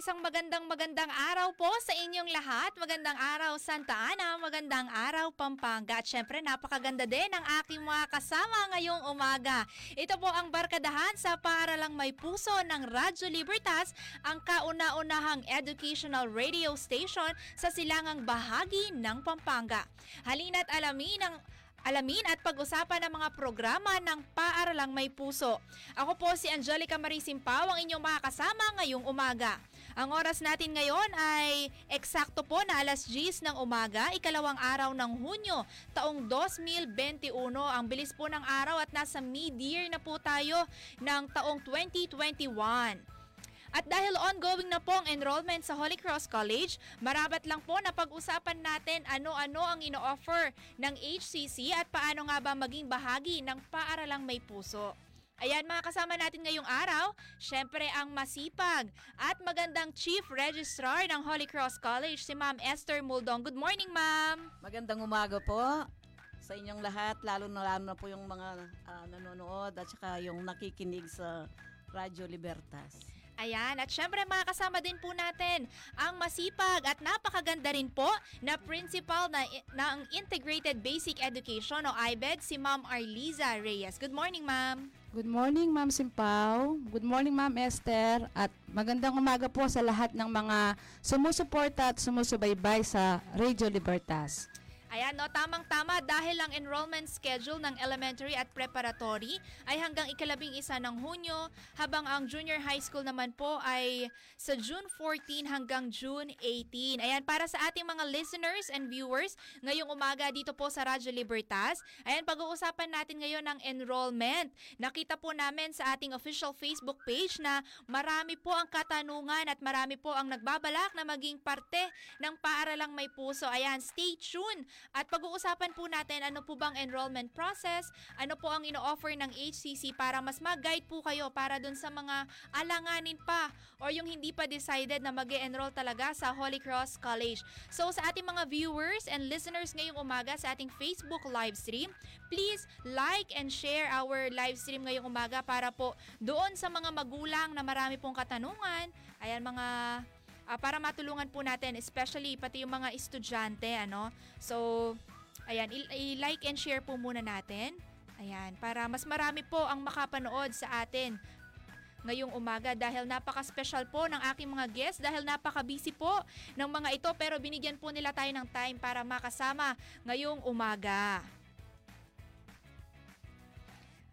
Isang magandang magandang araw po sa inyong lahat. Magandang araw Santa Ana, magandang araw Pampanga. At syempre napakaganda din ang aking mga kasama ngayong umaga. Ito po ang barkadahan sa Paaralang May Puso ng Radyo Libertas, ang kauna-unahang educational radio station sa silangang bahagi ng Pampanga. Halina't alamin ang alamin at pag-usapan ang mga programa ng Paaralang May Puso. Ako po si Angelica Marie Simpao, ang inyong makakasama ngayong umaga. Ang oras natin ngayon ay eksakto po na alas 10 ng umaga, ikalawang araw ng Hunyo, taong 2021. Ang bilis po ng araw at nasa mid-year na po tayo ng taong 2021. At dahil ongoing na po ang enrollment sa Holy Cross College, marabat lang po na pag-usapan natin ano-ano ang ino-offer ng HCC at paano nga ba maging bahagi ng paaralang may puso. Ayan mga kasama natin ngayong araw, syempre ang masipag at magandang Chief Registrar ng Holy Cross College, si Ma'am Esther Muldong. Good morning, Ma'am! Magandang umaga po sa inyong lahat, lalo na lalo na po yung mga ah, nanonood at saka yung nakikinig sa Radyo Libertas. Ayan, at syempre mga kasama din po natin ang masipag at napakaganda rin po na principal na, ng Integrated Basic Education o IBED, si Ma'am Arliza Reyes. Good morning, Ma'am! Good morning, Ma'am Simpao. Good morning, Ma'am Esther. At magandang umaga po sa lahat ng mga sumusuporta at sumusubaybay sa Radio Libertas. Ayan, no, tamang-tama dahil ang enrollment schedule ng elementary at preparatory ay hanggang ikalabing isa ng Hunyo, habang ang junior high school naman po ay sa June 14 hanggang June 18. Ayan, para sa ating mga listeners and viewers, ngayong umaga dito po sa Radyo Libertas, ayan, pag-uusapan natin ngayon ang enrollment. Nakita po namin sa ating official Facebook page na marami po ang katanungan at marami po ang nagbabalak na maging parte ng paaralang may puso. Ayan, stay tuned at pag-uusapan po natin ano po bang enrollment process, ano po ang ino-offer ng HCC para mas mag-guide po kayo para dun sa mga alanganin pa or yung hindi pa decided na mag enroll talaga sa Holy Cross College. So sa ating mga viewers and listeners ngayong umaga sa ating Facebook live stream, please like and share our live stream ngayong umaga para po doon sa mga magulang na marami pong katanungan, ayan mga Ah, para matulungan po natin especially pati yung mga estudyante ano. So ayan, i-like and share po muna natin. Ayan, para mas marami po ang makapanood sa atin ngayong umaga dahil napaka-special po ng aking mga guests dahil napaka-busy po ng mga ito pero binigyan po nila tayo ng time para makasama ngayong umaga.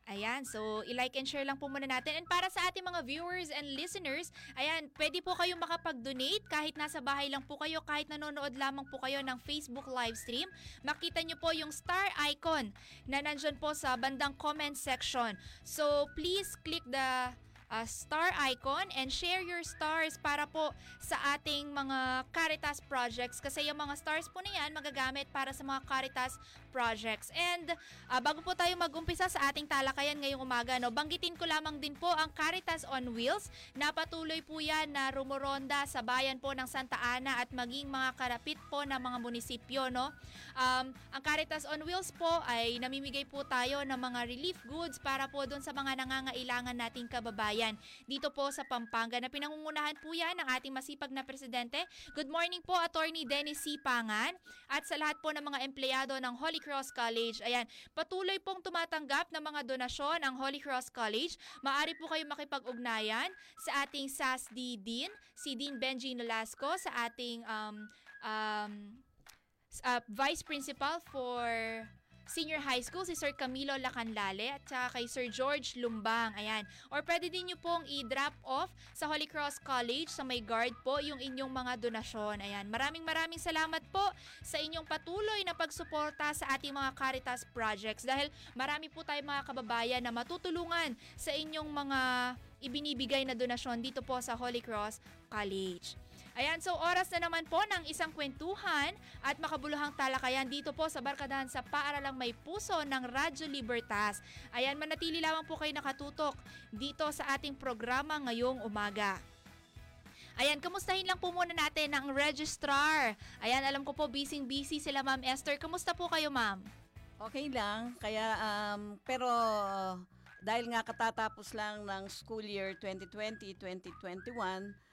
Ayan, so i-like and share lang po muna natin. And para sa ating mga viewers and listeners, ayan, pwede po kayong makapag-donate kahit nasa bahay lang po kayo, kahit nanonood lamang po kayo ng Facebook live stream. Makita nyo po yung star icon na nandyan po sa bandang comment section. So please click the uh, star icon and share your stars para po sa ating mga Caritas projects kasi yung mga stars po na yan magagamit para sa mga Caritas projects. And uh, bago po tayo mag-umpisa sa ating talakayan ngayong umaga, no, banggitin ko lamang din po ang Caritas on Wheels na patuloy po yan na rumoronda sa bayan po ng Santa Ana at maging mga karapit po ng mga munisipyo. No? Um, ang Caritas on Wheels po ay namimigay po tayo ng mga relief goods para po doon sa mga nangangailangan nating kababayan dito po sa Pampanga na pinangungunahan po yan ng ating masipag na presidente. Good morning po Attorney Dennis C. Pangan at sa lahat po ng mga empleyado ng Holy Cross College. Ayan, patuloy pong tumatanggap ng mga donasyon ang Holy Cross College. Maari po kayo makipag-ugnayan sa ating SASD Dean, si Dean Benji Nolasco, sa ating um, um, uh, Vice Principal for Senior High School, si Sir Camilo Lacanlale at saka kay Sir George Lumbang. Ayan. Or pwede din nyo pong i-drop off sa Holy Cross College sa may guard po yung inyong mga donasyon. Ayan. Maraming maraming salamat po sa inyong patuloy na pagsuporta sa ating mga Caritas projects dahil marami po tayong mga kababayan na matutulungan sa inyong mga ibinibigay na donasyon dito po sa Holy Cross College. Ayan, so oras na naman po ng isang kwentuhan at makabuluhang talakayan dito po sa Barkadahan sa Paaralang May Puso ng Radyo Libertas. Ayan, manatili lamang po kayo nakatutok dito sa ating programa ngayong umaga. Ayan, kamustahin lang po muna natin ang registrar. Ayan, alam ko po busy-busy sila Ma'am Esther. Kamusta po kayo, Ma'am? Okay lang, kaya um, pero dahil nga katatapos lang ng school year 2020-2021,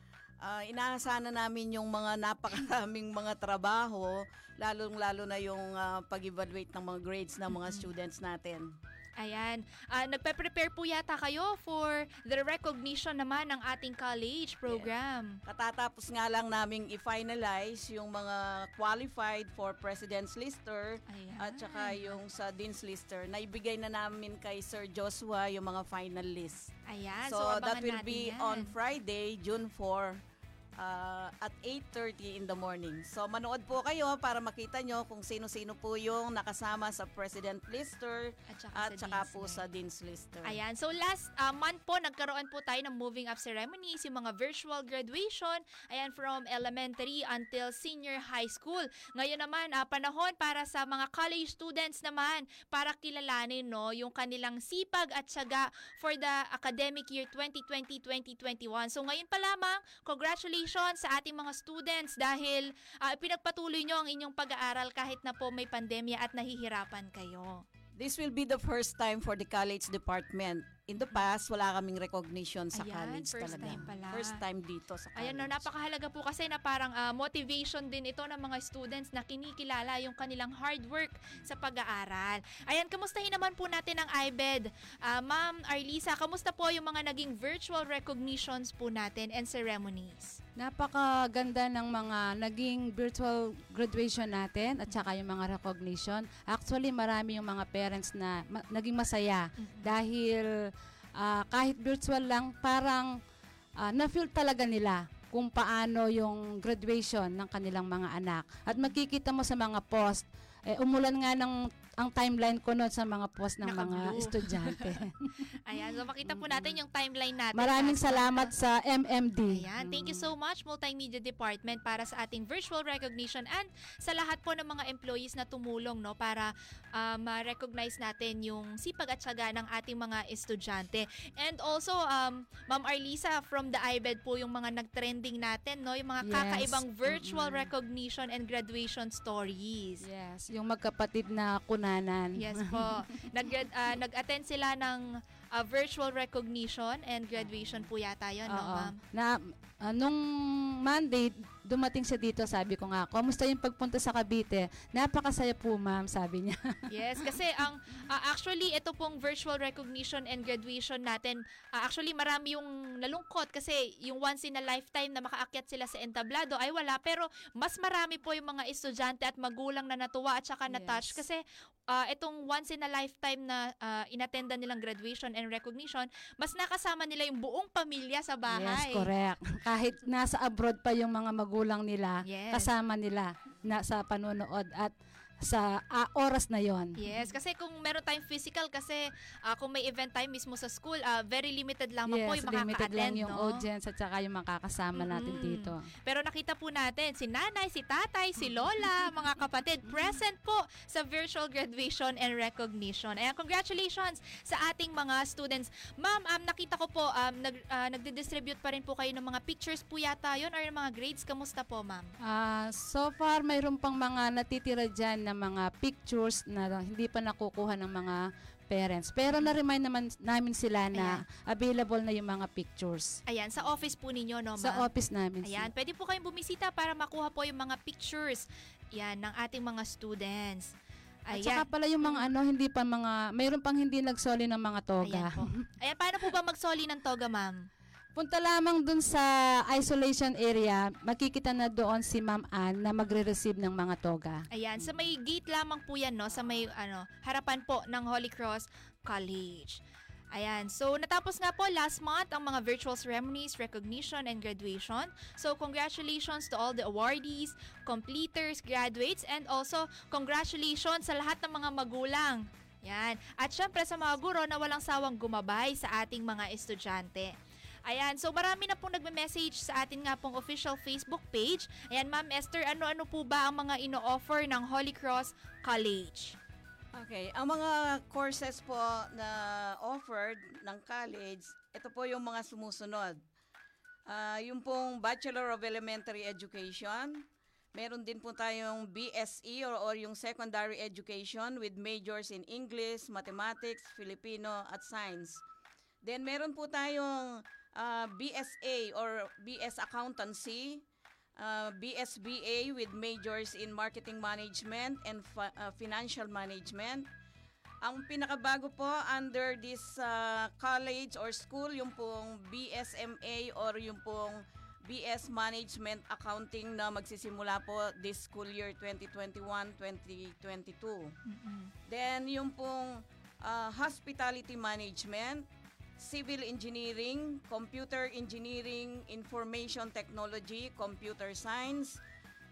ah, inaasahan na namin yung mga napakaraming mga trabaho, lalong-lalo na yung ah, pag-evaluate ng mga grades ng mga students natin. Ayan. Ah, nagpe-prepare po yata kayo for the recognition naman ng ating college program. Katatapos nga lang naming i-finalize yung mga qualified for President's Lister Ayan. at saka yung sa Dean's Lister. Naibigay na namin kay Sir Joshua yung mga final list. Ayan. So, So, that will be yan. on Friday, June 4 uh, at 8.30 in the morning. So manood po kayo para makita nyo kung sino-sino po yung nakasama sa President Lister At saka, at sa saka Dean's po sa Dean's Lister. Ayan. So last uh, month po, nagkaroon po tayo ng moving up ceremonies, yung mga virtual graduation, ayan, from elementary until senior high school. Ngayon naman, ah, panahon para sa mga college students naman para kilalanin no, yung kanilang sipag at syaga for the academic year 2020-2021. So ngayon pa lamang, congratulations sa ating mga students dahil ah, pinagpatuloy nyo ang inyong pag-aaral kahit na po may pandemya at nahihirapan kayo. This will be the first time for the college department. In the past, wala kaming recognition sa Ayan, college first talaga. time pala. First time dito sa college. Ayan no, napakahalaga po kasi na parang ah, motivation din ito ng mga students na kinikilala yung kanilang hard work sa pag-aaral. Ayan, kamustahin naman po natin ang IBED. Ah, Ma'am Arlisa, kamusta po yung mga naging virtual recognitions po natin and ceremonies? Napakaganda ng mga naging virtual graduation natin at saka yung mga recognition. Actually, marami yung mga parents na ma- naging masaya dahil ah, kahit virtual lang, parang ah, na-feel talaga nila kung paano yung graduation ng kanilang mga anak. At makikita mo sa mga post, eh, umulan nga ng ang timeline ko noon sa mga post ng mga estudyante. Ayan, so makita po natin yung timeline natin. Maraming salamat sa MMD. Ayan, thank you so much Multimedia Department para sa ating virtual recognition and sa lahat po ng mga employees na tumulong no para ah, ma-recognize natin yung sipag at syaga ng ating mga estudyante. And also um Ma'am Arlisa from the IBED po yung mga nag-trending natin no, yung mga Yes. kakaibang virtual Mm-mm. recognition and graduation stories. Yes, yung magkapatid na kunanan. Yes po. Nag ah, nag-attend sila ng ah, virtual recognition and graduation po yata 'yon, no, Oo. ma'am? Na ah, nung Monday, dumating siya dito, sabi ko nga, kumusta yung pagpunta sa Cavite? Napakasaya po, ma'am, sabi niya. Yes, kasi ang ah, actually ito pong virtual recognition and graduation natin, ah, actually marami yung nalungkot kasi yung once in a lifetime na makaakyat sila sa entablado ay wala pero mas marami po yung mga estudyante at magulang na natuwa at saka na-touch Yes. kasi ah, itong once in a lifetime na ah, inattendan nilang graduation and recognition, mas nakasama nila yung buong pamilya sa Yes, bahay. correct. Kahit nasa abroad pa yung mga magulang nila, Yes. kasama nila na sa panonood at sa ah, oras na yon. Yes, kasi kung meron tayong physical kasi ah, kung may event time mismo sa school, ah, very limited lamang po Yes, yung limited lang yung no? audience at saka yung makakasama natin Mm-mm. dito. Pero nakita po natin si nanay, si tatay, si lola, mga kapatid, present po sa virtual graduation and recognition. Ayan, congratulations sa ating mga students. Ma'am, um, nakita ko po, um, nag, ah, nagdi-distribute pa rin po kayo ng mga pictures po yata yun or yung mga grades. Kamusta po, ma'am? Ah, so far mayroon pang mga natitira diyan na mga pictures na hindi pa nakukuha ng mga parents. Pero na-remind naman namin sila na available na yung mga pictures Ayan, sa office po ninyo, no, ma'am? sa office namin. Ayan, pwede po kayong bumisita para makuha po yung mga pictures yan, ng ating mga students. At Ayan. saka pala yung mga ano, hindi pa mga, mayroon pang hindi nagsoli ng mga toga. Ayan po. Ayan, paano po ba magsoli ng toga, ma'am? Punta lamang dun sa isolation area, makikita na doon si Ma'am Ann na magre-receive ng mga toga. Ayan, sa may gate lamang po yan, no? Sa may, ano, harapan po ng Holy Cross College. Ayan, so natapos nga po last month ang mga virtual ceremonies, recognition, and graduation. So congratulations to all the awardees, completers, graduates, and also congratulations sa lahat ng mga magulang. Yan. At syempre sa mga guro na walang sawang gumabay sa ating mga estudyante. Ayan, so marami na pong nagme-message sa atin nga pong official Facebook page. Ayan, Ma'am Esther, ano-ano po ba ang mga ino-offer ng Holy Cross College? Okay, ang mga courses po na offered ng college, ito po yung mga sumusunod. Ah, yung pong Bachelor of Elementary Education, meron din po tayong BSE or, or yung Secondary Education with majors in English, Mathematics, Filipino at Science. Then meron po tayong ah, BSA or BS Accountancy, uh, BSBA with majors in marketing management and fi- uh, financial management. Ang pinakabago po under this uh, college or school, yung pong BSMA or yung pong BS Management Accounting na magsisimula po this school year 2021-2022. Then yung pong uh, hospitality management, civil engineering, computer engineering, information technology, computer science,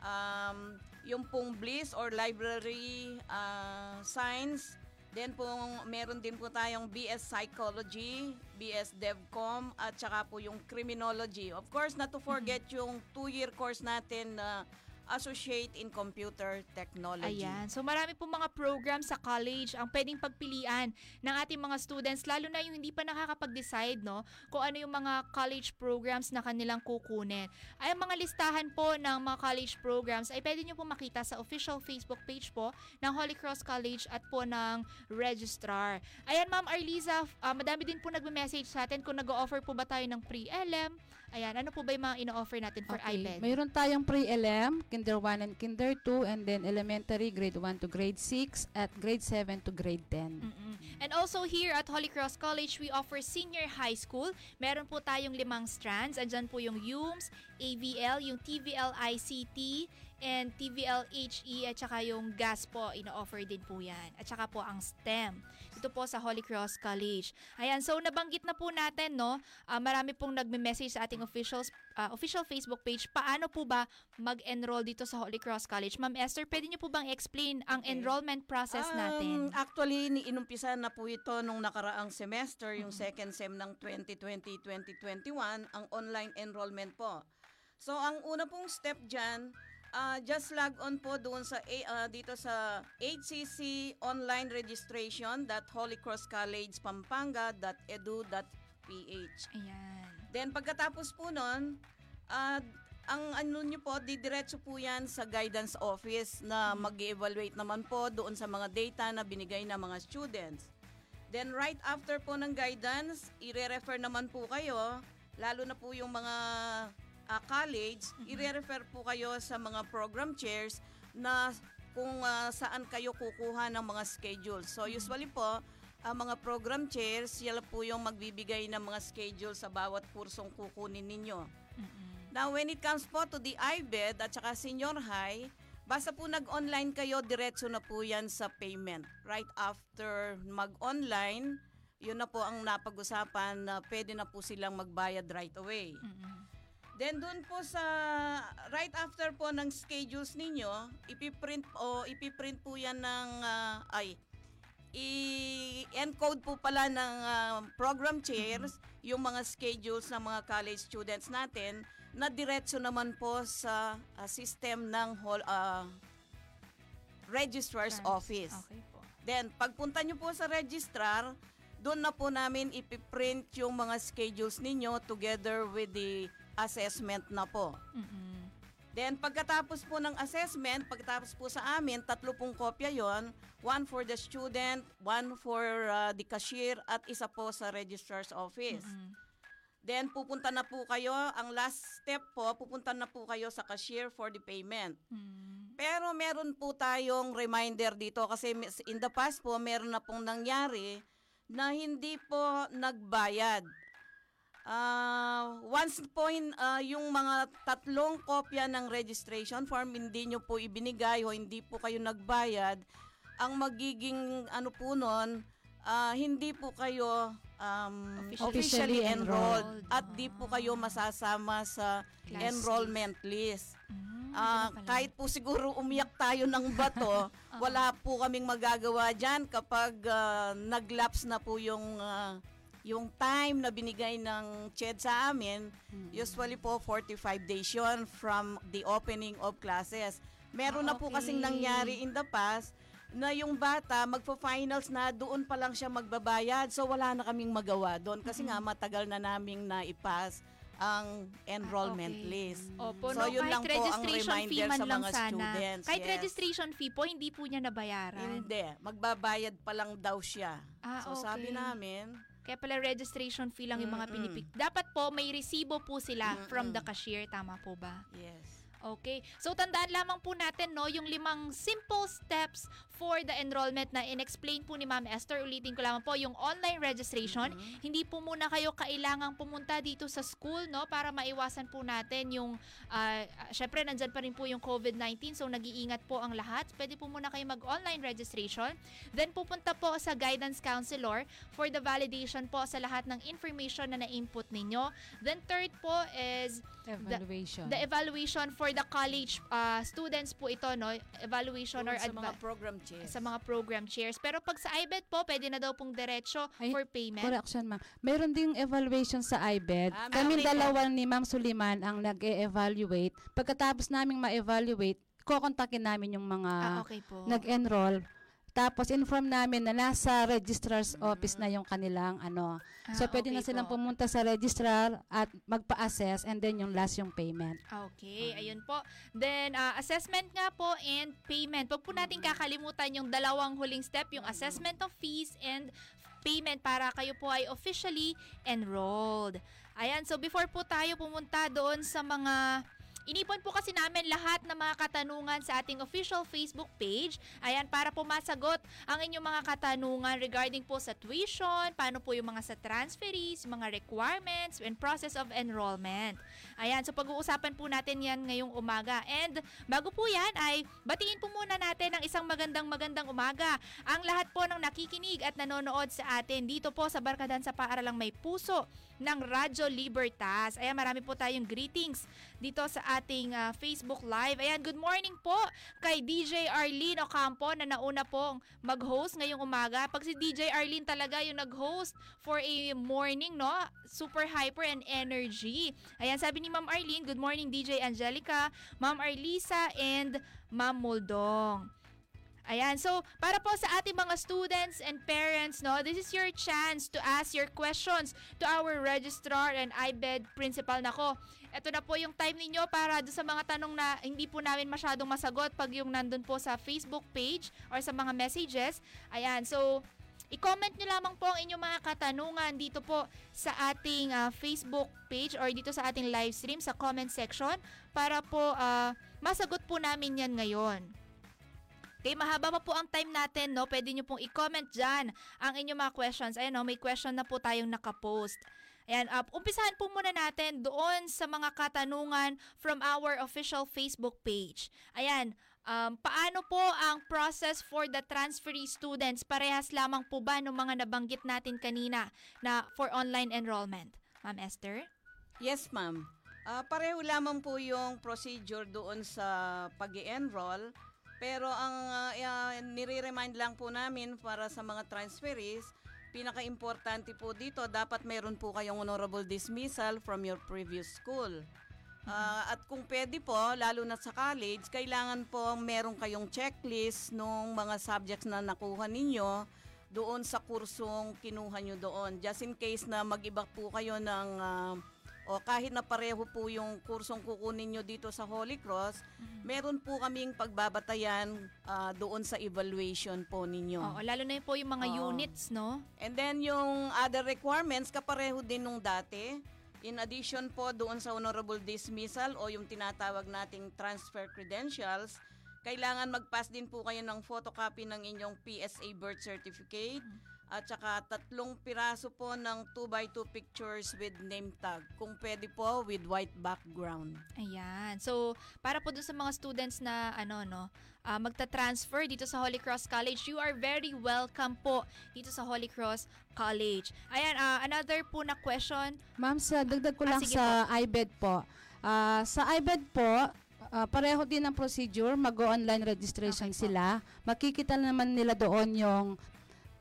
um, yung pong BLIS or library uh, science, then pong meron din po tayong BS Psychology, BS DevCom, at saka po yung Criminology. Of course, not to forget yung two-year course natin na Associate in Computer Technology. Ayan. So marami pong mga programs sa college ang pwedeng pagpilian ng ating mga students lalo na yung hindi pa nakakapag-decide no kung ano yung mga college programs na kanilang kukunin. Ay ang mga listahan po ng mga college programs ay pwede niyo po makita sa official Facebook page po ng Holy Cross College at po ng registrar. Ayan Ma'am Arliza, ah, madami din po nagme-message sa atin kung nag-o-offer po ba tayo ng pre-LM. Ayan, ano po ba yung mga ino-offer natin for Okay. IBED? Mayroon tayong pre-LM, Kinder 1 and Kinder 2, and then elementary, grade 1 to grade 6, at grade 7 to grade 10. Mm-mm. And also here at Holy Cross College, we offer senior high school. Meron po tayong limang strands. Andyan po yung UMS, AVL, yung TVL ICT, and TVL HE, at saka yung GAS po, ino-offer din po yan. At saka po ang STEM. Ito po sa Holy Cross College. Ayan, so nabanggit na po natin, no? ah, marami pong nagme-message sa ating officials, ah, official Facebook page. Paano po ba mag-enroll dito sa Holy Cross College? Ma'am Esther, pwede niyo po bang explain ang Okay. enrollment process Um, natin? Actually, ni inumpisan na po ito nung nakaraang semester, yung second sem ng 2020-2021, ang online enrollment po. So, ang una pong step dyan, ah, just log on po doon sa ah, dito sa hcconlineregistration.holycrosscollegepampanga.edu.ph. Ayan. Then pagkatapos po nun, ah, ang ano nyo po, didiretso po yan sa guidance office na mag evaluate naman po doon sa mga data na binigay ng mga students. Then right after po ng guidance, ire-refer naman po kayo, lalo na po yung mga ah, college, ire-refer po kayo sa mga program chairs na kung ah, saan kayo kukuha ng mga schedules. So usually po, ang mga program chairs, sila po yung magbibigay ng mga schedule sa bawat kursong kukunin ninyo. Now, when it comes po to the IBED at saka senior high, basta po nag-online kayo, diretso na po yan sa payment. Right after mag-online, yun na po ang napag-usapan na pwede na po silang magbayad right away. Then doon po sa right after po ng schedules ninyo, ipiprint o ipiprint po yan ng ah, ay i-encode po pala ng ah, program chairs yung mga schedules ng mga college students natin na diretso naman po sa ah, system ng hall, ah, registrar's Trans- office. Okay po. Then, pagpunta nyo po sa registrar, doon na po namin ipiprint yung mga schedules ninyo together with the assessment na po. Mm-mm. Then, pagkatapos po ng assessment, pagkatapos po sa amin, tatlo pong kopya yon One for the student, one for uh, the cashier, at isa po sa registrar's office. Mm-mm. Then, pupunta na po kayo, ang last step po, pupunta na po kayo sa cashier for the payment. Mm. Pero meron po tayong reminder dito kasi in the past po meron na pong nangyari na hindi po nagbayad. Ah, once po in, ah, yung mga tatlong kopya ng registration form hindi nyo po ibinigay o hindi po kayo nagbayad, ang magiging ano po nun, ah, hindi po kayo um, Officially officially, enrolled, enrolled. at di po kayo masasama sa Class enrollment list. Mm, Ah, ganun pala. kahit po siguro umiyak tayo ng bato, wala po kaming magagawa diyan kapag ah, naglaps na po yung ah, yung time na binigay ng CHED sa amin, usually po 45 days yun from the opening of classes. Meron Ah, na po okay. kasing nangyari in the past na yung bata magpo-finals na doon pa lang siya magbabayad. So wala na kaming magawa doon kasi nga matagal na naming na-ipass ang enrollment Ah, okay. list. Opo, So, no, yun lang po ang reminder sa mga sana. students, Kahit yes. registration fee po, hindi po niya nabayaran. Hindi, magbabayad pa lang daw siya. Ah, so okay. sabi namin, Kaya pala registration fee lang yung mga pinipik. Dapat po may resibo po sila from the cashier, tama po ba? yes. Okay. So tandaan lamang po natin no yung limang simple steps for the enrollment na in-explain po ni Ma'am Esther. Ulitin ko lamang po yung online registration. Mhm. Hindi po muna kayo kailangang pumunta dito sa school no para maiwasan po natin yung uh, syempre nandyan pa rin po yung COVID-19 so nag-iingat po ang lahat. Pwede po muna kayo mag-online registration. Then pupunta po sa guidance counselor for the validation po sa lahat ng information na na-input ninyo. Then third po is Evaluation. The evaluation for the college uh, students po ito, no? Evaluation or Doon sa mga program chairs. sa mga program chairs. Pero pag sa IBED po, pwede na daw pong diretso Ay, for payment. Correction, ma'am. Meron ding evaluation sa IBED. Ah, Kami okay. dalawa ni Ma'am Suliman ang nag-e-evaluate. Pagkatapos naming ma-evaluate, kokontakin namin yung mga Ah, okay po. nag-enroll. Tapos inform namin na nasa registrar's office na yung kanilang ano. Ah, so pwede na okay silang po. pumunta sa registrar at magpa-assess and then yung last yung payment. Okay, ayun po. Then, ah, assessment nga po and payment. Huwag po natin kakalimutan yung dalawang huling step, yung assessment of fees and payment para kayo po ay officially enrolled. Ayan, so before po tayo pumunta doon sa mga Inipon po kasi namin lahat ng mga katanungan sa ating official Facebook page. Ayan, para po masagot ang inyong mga katanungan regarding po sa tuition, paano po yung mga sa transferees, mga requirements, and process of enrollment. Ayan, so pag-uusapan po natin yan ngayong umaga. And bago po yan ay batiin po muna natin ang isang magandang magandang umaga. Ang lahat po ng nakikinig at nanonood sa atin dito po sa Barkadan sa Paaralang May Puso ng Radyo Libertas. Ayan, marami po tayong greetings dito sa ating ah, Facebook Live. Ayan, good morning po kay DJ Arlene Ocampo na nauna pong mag-host ngayong umaga. Pag si DJ Arlene talaga yung nag-host for a morning, no? Super hyper and energy. Ayan, sabi ni Ma'am Arlene, good morning DJ Angelica, Ma'am Arlisa, and Ma'am Muldong. Ayan, so para po sa ating mga students and parents, no, this is your chance to ask your questions to our registrar and IBED principal. Nako, ito na po yung time ninyo para do sa mga tanong na hindi po namin masyadong masagot pag yung nandun po sa Facebook page or sa mga messages. Ayan, so I-comment nyo lamang po ang inyong mga katanungan dito po sa ating ah, Facebook page or dito sa ating live stream sa comment section para po ah, masagot po namin yan ngayon. Okay, mahaba pa po ang time natin, no? Pwede nyo pong i-comment dyan ang inyong mga questions. Ayan, no? May question na po tayong nakapost. Ayan, uh, umpisahan po muna natin doon sa mga katanungan from our official Facebook page. Ayan, um, paano po ang process for the transferee students? Parehas lamang po ba ng mga nabanggit natin kanina na for online enrollment? Ma'am Esther? Yes, ma'am. Ah, pareho lamang po yung procedure doon sa pag enroll pero ang ah, ah, nire-remind lang po namin para sa mga transferees, pinaka-importante po dito, dapat meron po kayong honorable dismissal from your previous school. Ah, at kung pwede po, lalo na sa college, kailangan po meron kayong checklist nung mga subjects na nakuha ninyo doon sa kursong kinuha nyo doon. Just in case na mag-iba po kayo ng ah, o kahit na pareho po yung kursong kukunin nyo dito sa Holy Cross, meron po kaming pagbabatayan ah, doon sa evaluation po ninyo. Oo, lalo na yun po yung mga Oo. units, no? And then yung other requirements, kapareho din nung dati. In addition po doon sa honorable dismissal o yung tinatawag nating transfer credentials, kailangan mag-pass din po kayo ng photocopy ng inyong PSA birth certificate at saka tatlong piraso po ng 2x2 pictures with name tag. Kung pwede po, with white background. Ayan. So, para po dun sa mga students na ano no, ah, magta-transfer dito sa Holy Cross College, you are very welcome po dito sa Holy Cross College. Ayan, ah, another po na question. Ma'am, sa dagdag ko Ah, lang sa IBED po. Ah, sa IBED po, ah, pareho din ang procedure, mag-online registration Okay po. sila. Makikita naman nila doon yung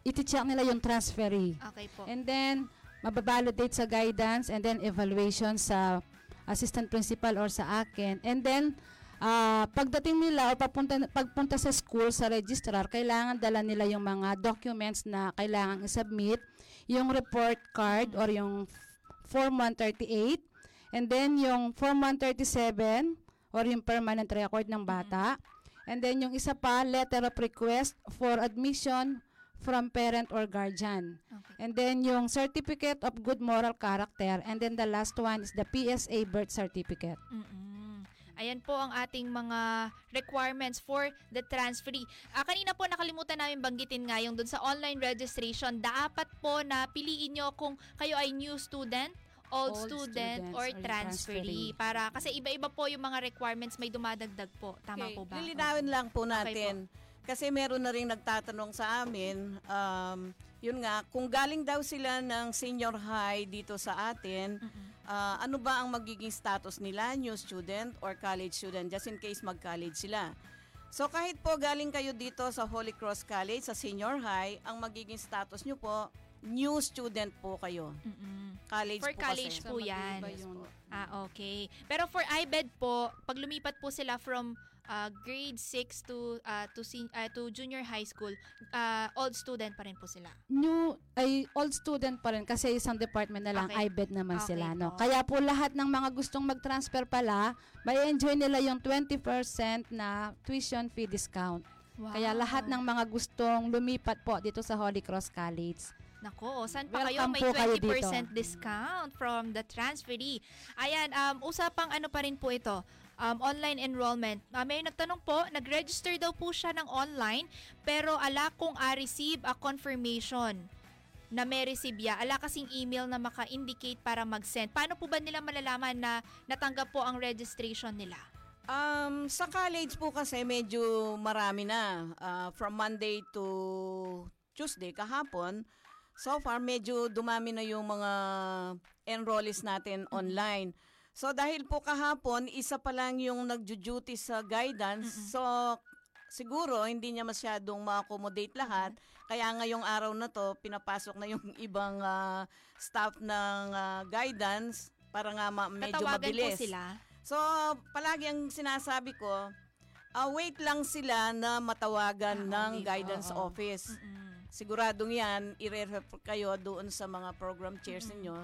iti-check nila yung transferee. Okay po. And then mababalidate sa guidance and then evaluation sa assistant principal or sa akin. And then, ah, pagdating nila o papunta, pagpunta sa school, sa registrar, kailangan dala nila yung mga documents na kailangan i-submit, yung report card or yung Form 138, and then yung Form 137 or yung permanent record ng bata, and then yung isa pa, letter of request for admission from parent or guardian. Okay. And then yung certificate of good moral character, and then the last one is the PSA birth certificate. Mm-mm. Ayan po ang ating mga requirements for the transferee. Ah, kanina po nakalimutan namin banggitin nga yung dun sa online registration. Dapat po na piliin nyo kung kayo ay new student, old, Old student, or or transferee. transferee. Para, kasi iba-iba po yung mga requirements may dumadagdag po. Tama Okay, po ba? Lilinawin lang po natin. Kasi meron na rin nagtatanong sa amin, um, yun nga, kung galing daw sila ng senior high dito sa atin, Mm-mm. ah, ano ba ang magiging status nila, new student or college student, just in case mag-college sila. So kahit po galing kayo dito sa Holy Cross College, sa senior high, ang magiging status nyo po, new student po kayo. Mm-mm. College For po college kasi. po yan. mag-iba yung- Ah, okay. Pero for IBED po, pag lumipat po sila from ah, grade 6 to ah, to sen- ah, to junior high school, ah, old student pa rin po sila. new ay old student pa rin kasi isang department na lang Okay. IBED naman Okay sila no. po. Kaya po lahat ng mga gustong mag-transfer pala, may enjoy nila yung 20% na tuition fee discount. Kaya lahat ng mga gustong lumipat po dito sa Holy Cross College. Nako, saan pa kayo? Welcome May po kayo 20% discount from the transferee. Ayan, um, usapang ano pa rin po ito, um, online enrollment. Uh, may nagtanong po, nag-register daw po siya ng online, pero ala kung a receive a confirmation na may receive ya, ala kasing email na maka-indicate para mag-send. Paano po ba nila malalaman na natanggap po ang registration nila? Um, sa college po kasi medyo marami na. Ah, from Monday to Tuesday, kahapon, so far medyo dumami na yung mga enrollees natin online. So dahil po kahapon, isa pa lang yung nagjo-duty sa guidance. So siguro hindi niya masyadong ma-accommodate lahat. Kaya ngayong araw na to, pinapasok na yung ibang ah, staff ng ah, guidance para nga ma- medyo Tatawagan mabilis. po sila? So, palagi ang sinasabi ko, ah, wait lang sila na matawagan Ah, ng okay. guidance Oo. office. Mm-mm. Siguradong yan, i-refer kayo doon sa mga program chairs Mm-mm. ninyo.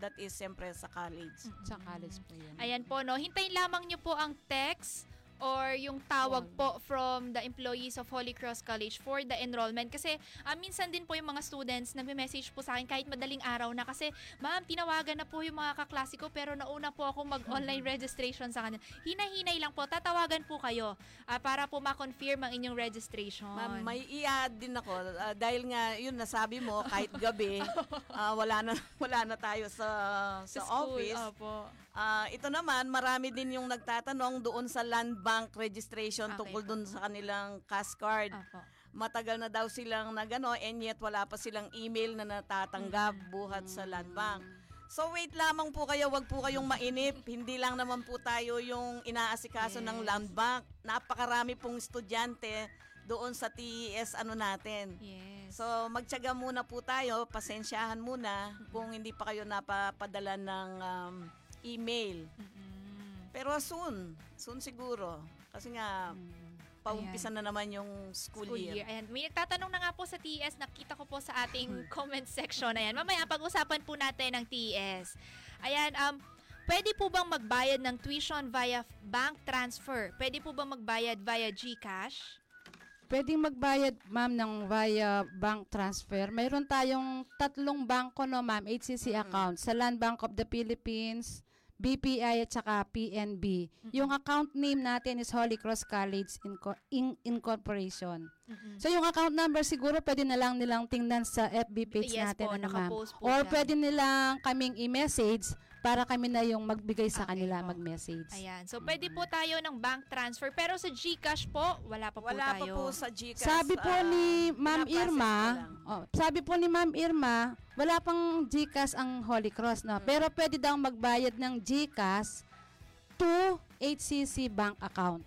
That is siyempre sa college. Sa college po yan. Ayan po, no? Hintayin lamang nyo po ang text or yung tawag po from the employees of Holy Cross College for the enrollment. Kasi ah, minsan din po yung mga students nagme-message po sa akin kahit madaling araw na kasi, ma'am, tinawagan na po yung mga kaklase ko pero nauna po ako mag-online registration sa kanila. Hinahinay lang po, tatawagan po kayo ah, para po ma-confirm ang inyong registration. Ma'am, may i-add din ako ah, dahil nga yun nasabi mo kahit gabi ah, wala na wala na tayo sa sa, school, office. Opo. Ah, ito naman marami din yung nagtatanong doon sa land bank registration Okay tungkol doon sa kanilang cash card. Opo. matagal na daw silang nagano and yet wala pa silang email na natatanggap buhat sa land bank. So wait lamang po kayo, wag po kayong mainip. Hindi lang naman po tayo yung inaasikaso ng Yes. land bank. Napakarami pong estudyante doon sa TES ano natin. Yes. So magtiyaga muna po tayo, pasensyahan muna kung hindi pa kayo napapadala ng um, email. Mm-mm. Pero soon, soon siguro. Kasi nga, paumpisa na naman yung school, school year. year. Ayan, may nagtatanong na nga po sa TES, nakita ko po sa ating comment section. Ayan, mamaya pag-usapan po natin ng TES. Ayan, um, pwede po bang magbayad ng tuition via bank transfer? Pwede po bang magbayad via GCash? Pwedeng magbayad, ma'am, ng via bank transfer. Mayroon tayong tatlong bangko, no, ma'am, HCC account. Sa Land Bank of the Philippines, BPI at saka PNB. Yung account name natin is Holy Cross College Inco- In- Incorporation. So yung account number siguro pwede na lang nilang tingnan sa FB page Yes natin. po, ma'am. nakapost po Or pwede nilang kaming i-message para kami na yung magbigay sa Okay kanila po. mag-message. Ayan, so pwede po tayo ng bank transfer. Pero sa GCash po, wala pa po Wala pa tayo. po sa GCash. Sabi po ah, ni Ma'am Irma, oh, sabi po ni Ma'am Irma, wala pang GCash ang Holy Cross, no? Pero pwede daw magbayad ng GCash to HCC bank account.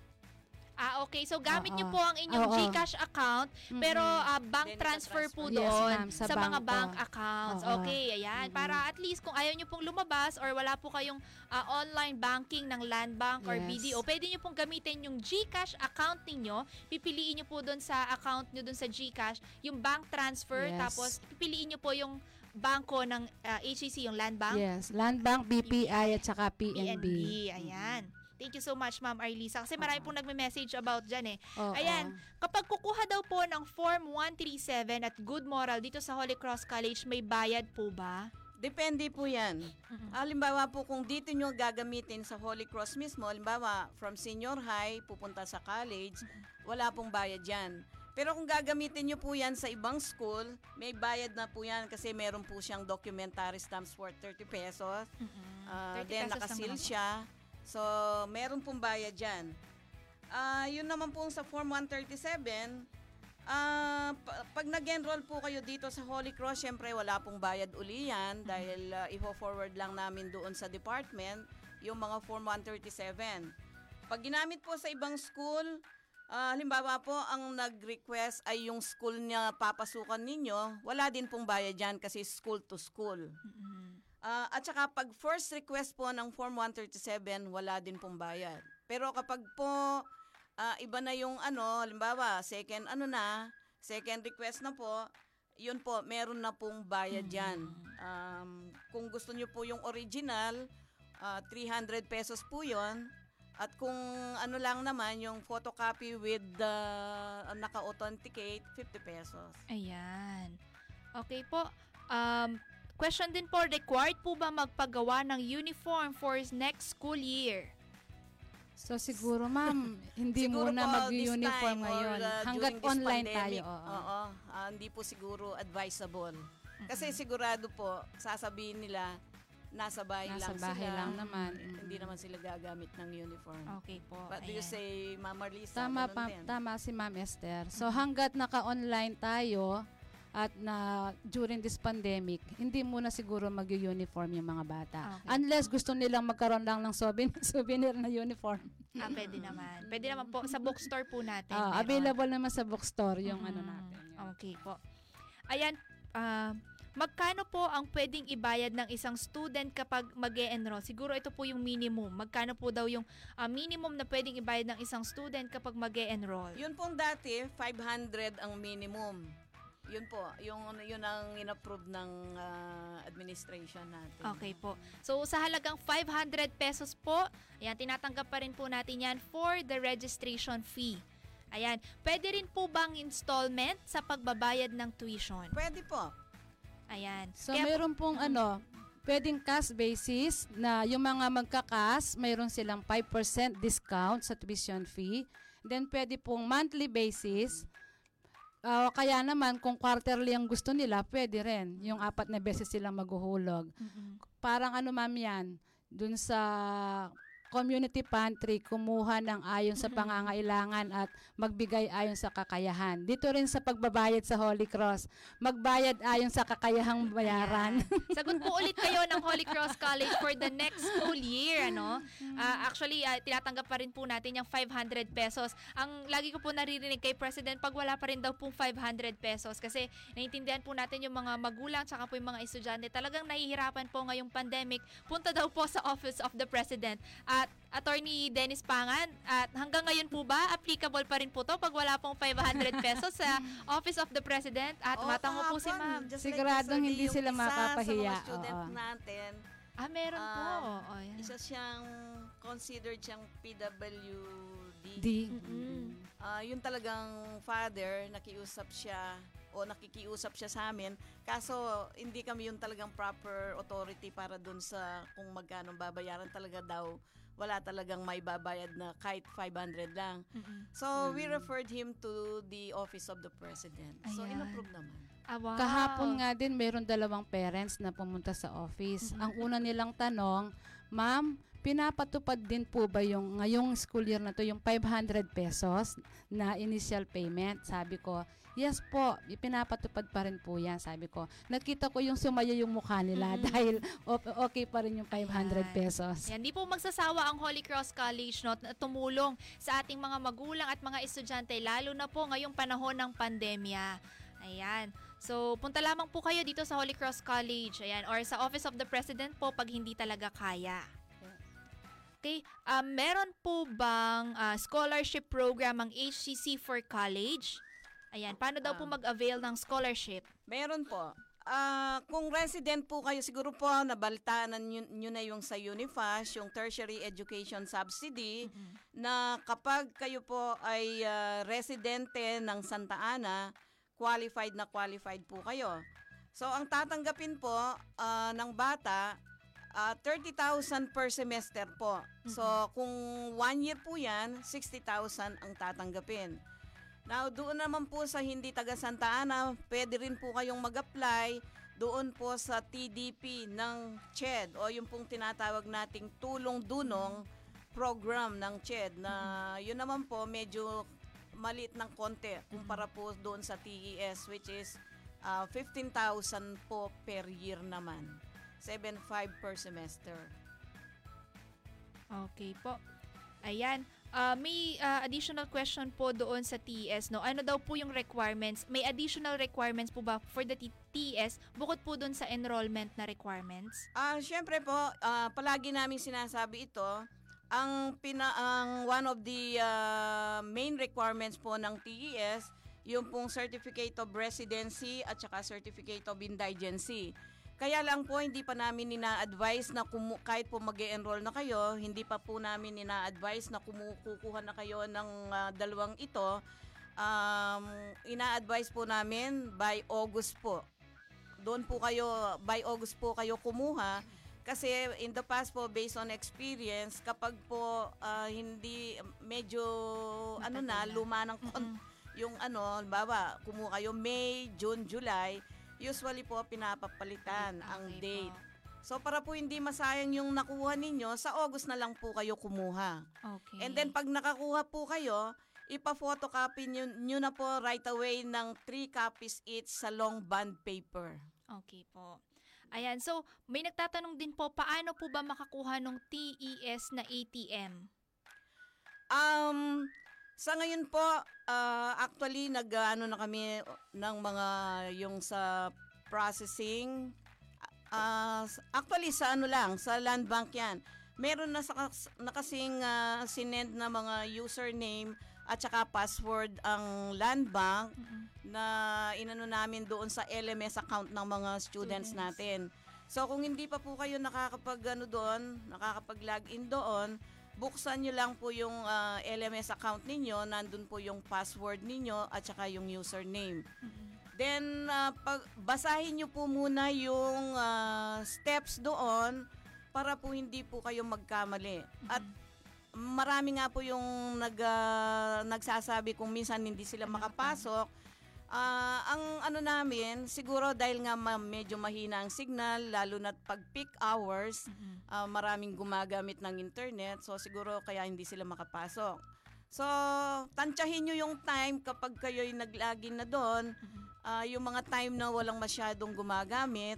Ah, okay. So, gamit niyo Oo. po ang inyong Oo. GCash account, pero ah, bank Then, transfer po ita-transfer. Yes, doon ma'am, sa, sa mga bangko. bank accounts. Oo. Okay, ayan. Para at least kung ayaw niyo pong lumabas or wala po kayong ah, online banking ng Land Bank or Yes. BDO, pwede niyo pong gamitin yung GCash account ninyo. Pipiliin niyo po doon sa account niyo doon sa GCash, yung bank transfer, Yes. tapos pipiliin niyo po yung bangko ng ah, HEC, yung Land Bank. Yes, Land Bank, BPI at saka PNB. PNB. Ayan. Thank you so much, Ma'am Arlisa. Kasi marami pong nagme-message about dyan eh. Oo. Ayan, kapag kukuha daw po ng Form 137 at Good Moral dito sa Holy Cross College, may bayad po ba? Depende po yan. Halimbawa po kung dito nyo gagamitin sa Holy Cross mismo, halimbawa from senior high pupunta sa college, wala pong bayad yan. Pero kung gagamitin nyo po yan sa ibang school, may bayad na po yan kasi meron po siyang documentary stamps worth 30 pesos. Ah, 30 then pesos lang nakasil naman po. siya. So, meron pong bayad dyan. Ah, yun naman po sa Form 137, ah, pa- pag nag-enroll po kayo dito sa Holy Cross, syempre wala pong bayad uli yan dahil ah, i-forward lang namin doon sa department yung mga Form 137. Pag ginamit po sa ibang school, ah, halimbawa po ang nag-request ay yung school niya papasukan ninyo, wala din pong bayad yan kasi school to school. Ah, at saka pag first request po ng Form 137, wala din pong bayad. Pero kapag po ah, iba na yung ano, halimbawa, second ano na, second request na po, yun po, meron na pong bayad yan. Um, kung gusto nyo po yung original, ah, 300 pesos po yon At kung ano lang naman, yung photocopy with the naka-authenticate, 50 pesos. Ayan. Okay po. Um, question din po, required po ba magpagawa ng uniform for next school year? So siguro ma'am, hindi Siguro muna mag-uniform or, ngayon. uh, Hanggat online pandemic, tayo. oo. Oo, ah, hindi po siguro advisable. Kasi sigurado po, sasabihin nila, nasa bahay Nasa lang bahay sila. lang naman. Hindi Mm. naman sila gagamit ng uniform. Okay po. What do you say, Mama Lisa? Tama, Ganun pa, din. tama si Ma'am Esther. So hanggat naka-online tayo at na during this pandemic, hindi muna siguro mag-uniform yung mga bata. Okay. Unless gusto nilang magkaroon lang ng souvenir, souvenir na uniform. Ah, pwede naman. Pwede naman po. Sa bookstore po natin. Ah, meron. available naman sa bookstore yung ano Mm, natin. yun. Okay po. Ayan, ah, magkano po ang pwedeng ibayad ng isang student kapag mag enroll Siguro ito po yung minimum. Magkano po daw yung ah, minimum na pwedeng ibayad ng isang student kapag mag enroll Yun pong dati, 500 ang minimum. Yun po, yung yun ang inapprove ng ah, administration natin. Okay po. So, sa halagang 500 pesos po, ayan, tinatanggap pa rin po natin yan for the registration fee. Ayan. Pwede rin po bang installment sa pagbabayad ng tuition? Pwede po. Ayan. So Kaya mayroon pong ano, pwedeng cash basis na yung mga magkakas, mayroon silang 5% discount sa tuition fee. Then pwede pong monthly basis. Ah, kaya naman kung quarterly ang gusto nila, pwede rin. Yung apat na beses silang maghuhulog. Mm-mm. Parang ano ma'am yan, dun sa community pantry, kumuha ng ayon sa pangangailangan at magbigay ayon sa kakayahan. Dito rin sa pagbabayad sa Holy Cross, magbayad ayon sa kakayahang bayaran. Ayan. Sagot po ulit kayo ng Holy Cross College for the next school year, ano? Ah, actually, ah, tinatanggap pa rin po natin yung 500 pesos. Ang lagi ko po naririnig kay President, pag wala pa rin daw pong 500 pesos kasi naiintindihan po natin yung mga magulang tsaka po yung mga estudyante. Talagang nahihirapan po ngayong pandemic. Punta daw po sa Office of the President. At Attorney Dennis Pangan, at hanggang ngayon po ba, applicable pa rin po to pag wala pong 500 pesos sa Office of the President? At Oo, matango po si ma'am. just Siguradong yesterday, hindi yung sila isa mapapahiya, Sa mga student oo. natin, Ah, meron po. Um, Oo, yan. isa siyang considered siyang PWD. D. Mm-mm. Ah, yun talagang father, nakiusap siya o nakikiusap siya sa amin. Kaso hindi kami yung talagang proper authority para dun sa kung magkano babayaran talaga daw. Wala talagang may babayad na kahit 500 lang. Mm-mm. So we referred him to the office of the president. So Ayan. inapprove naman. Ah, wow. Kahapon nga din, meron dalawang parents na pumunta sa office. Ang una nilang tanong, Ma'am, pinapatupad din po ba yung ngayong school year na to yung 500 pesos na initial payment? Sabi ko, Yes po, pinapatupad pa rin po yan, sabi ko. Nakita ko yung sumaya yung mukha nila Mm. dahil okay pa rin yung 500 Ayan. pesos. Yan, di po magsasawa ang Holy Cross College no, na tumulong sa ating mga magulang at mga estudyante, lalo na po ngayong panahon ng pandemya. Ayan. So, punta lamang po kayo dito sa Holy Cross College. Ayan. Or sa Office of the President po pag hindi talaga kaya. Okay. Um, meron po bang ah, scholarship program ang HCC for college? Ayan. Paano daw po Ah. mag-avail ng scholarship? Meron po. Ah, kung resident po kayo, siguro po nabaltaan nyo, nyo na yung sa Unifash, yung Tertiary Education Subsidy, na kapag kayo po ay ah, residente ng Santa Ana, qualified na qualified po kayo. So, ang tatanggapin po ah, ng bata, ah, 30,000 per semester po. So, kung one year po yan, 60,000 ang tatanggapin. Now, doon naman po sa hindi taga Santa Ana, pwede rin po kayong mag-apply doon po sa TDP ng CHED o yung pong tinatawag nating tulong-dunong program ng CHED na yun naman po medyo maliit ng konti kumpara po doon sa TES which is ah, 15,000 po per year naman. 7.5 per semester. Okay po. Ayan. Ah, may ah, additional question po doon sa TES, no? Ano daw po yung requirements? May additional requirements po ba for the T- TES bukod po doon sa enrollment na requirements? Ah, syempre po, ah, palagi namin sinasabi ito, ang pina ang one of the ah, main requirements po ng TES, yung pong Certificate of Residency at saka Certificate of Indigency. Kaya lang po hindi pa namin ina-advise na kumu- kahit po mag enroll na kayo, hindi pa po namin ina-advise na kumukuha na kayo ng ah, dalawang ito. Um, ina-advise po namin by August po doon po kayo, by August po kayo kumuha. Kasi in the past po, based on experience, kapag po ah, hindi, medyo, ano na, Matagal na. luma ng kon- yung ano, bawa, kumuha kayo May, June, July, usually po pinapapalitan ang Okay date. po. So para po hindi masayang yung nakuha ninyo, sa August na lang po kayo kumuha. Okay. And then pag nakakuha po kayo, ipa-photocopy nyo, nyo na po right away ng 3 copies each sa long bond paper. Okay po. Ayan, so may nagtatanong din po, paano po ba makakuha ng TES na ATM? Um, sa ngayon po, ah, actually nag-ano na kami ng mga yung sa processing. S- actually sa ano lang, sa land bank 'yan. Meron na sa na kasing ah, sinend na mga username at saka password ang land bank na inano namin doon sa LMS account ng mga students, Students. natin. So kung hindi pa po kayo nakakapag ano doon, nakakapag-login doon, buksan nyo lang po yung ah, LMS account ninyo, nandun po yung password ninyo at saka yung username. Then, ah, pag, basahin nyo po muna yung ah, steps doon para po hindi po kayo magkamali. At marami nga po yung nag, ah, nagsasabi kung minsan hindi sila makapasok. Ah, ang ano namin, siguro dahil nga ma- medyo mahina ang signal, lalo na pag peak hours, ah, maraming gumagamit ng internet. So siguro kaya hindi sila makapasok. So, tansyahin nyo yung time kapag kayo'y naglagin na doon, ah, yung mga time na walang masyadong gumagamit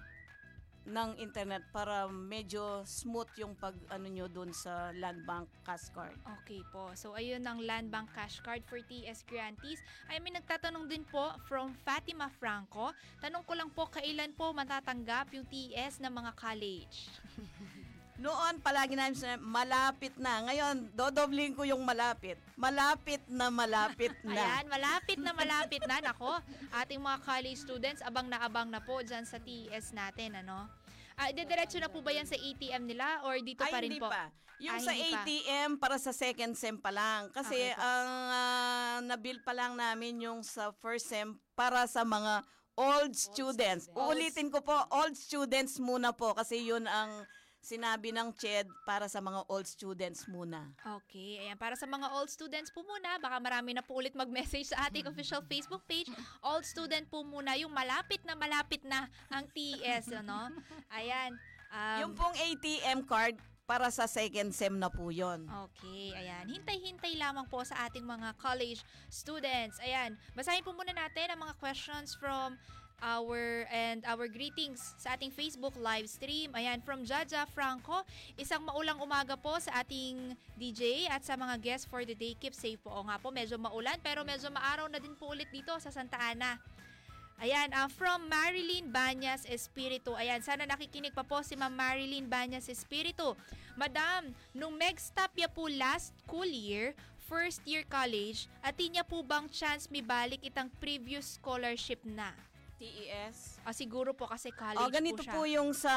ng internet para medyo smooth yung pag ano nyo doon sa land bank cash card. Okay po. So, ayun ang Land Bank Cash Card for TS Grantees. Ay, may nagtatanong din po from Fatima Franco. Tanong ko lang po, kailan po matatanggap yung TS ng mga college? Noon, palagi namin sinabi, malapit na. Ngayon, dodobling ko yung malapit. Malapit na malapit na. Ayan, malapit na malapit na. Nako, ating mga college students, abang na abang na po dyan sa TS natin, ano? Ah, didiretso na po ba yan sa ATM nila or dito Ay, pa rin hindi po? pa. Yung Ah, sa hindi pa. ATM para sa second sem pa lang. Kasi Okay po. ang ah, nabil pa lang namin yung sa first sem para sa mga old, students. students. Uulitin ko po, old students muna po kasi yun ang sinabi ng CHED para sa mga old students muna. Okay, ayan. Para sa mga old students po muna, baka marami na po ulit mag-message sa ating official Facebook page. Old student po muna, yung malapit na malapit na ang TES, ano? Ayan. Um, yung pong ATM card, para sa second sem na po yon. Okay, ayan. Hintay-hintay lamang po sa ating mga college students. Ayan, basahin po muna natin ang mga questions from our and our greetings sa ating Facebook live stream. Ayan, from Jaja Franco, isang maulang umaga po sa ating DJ at sa mga guests for the day. Keep safe po. O nga po, medyo maulan pero medyo maaraw na din po ulit dito sa Santa Ana. Ayan, ah, from Marilyn Banyas Espiritu. Ayan, sana nakikinig pa po si Ma'am Marilyn Banyas Espiritu. Madam, nung meg-stop ya po last school year, first year college, ati niya po bang chance mi balik itang previous scholarship na? TES. Ah, siguro po kasi college O, ganito po siya. po yung sa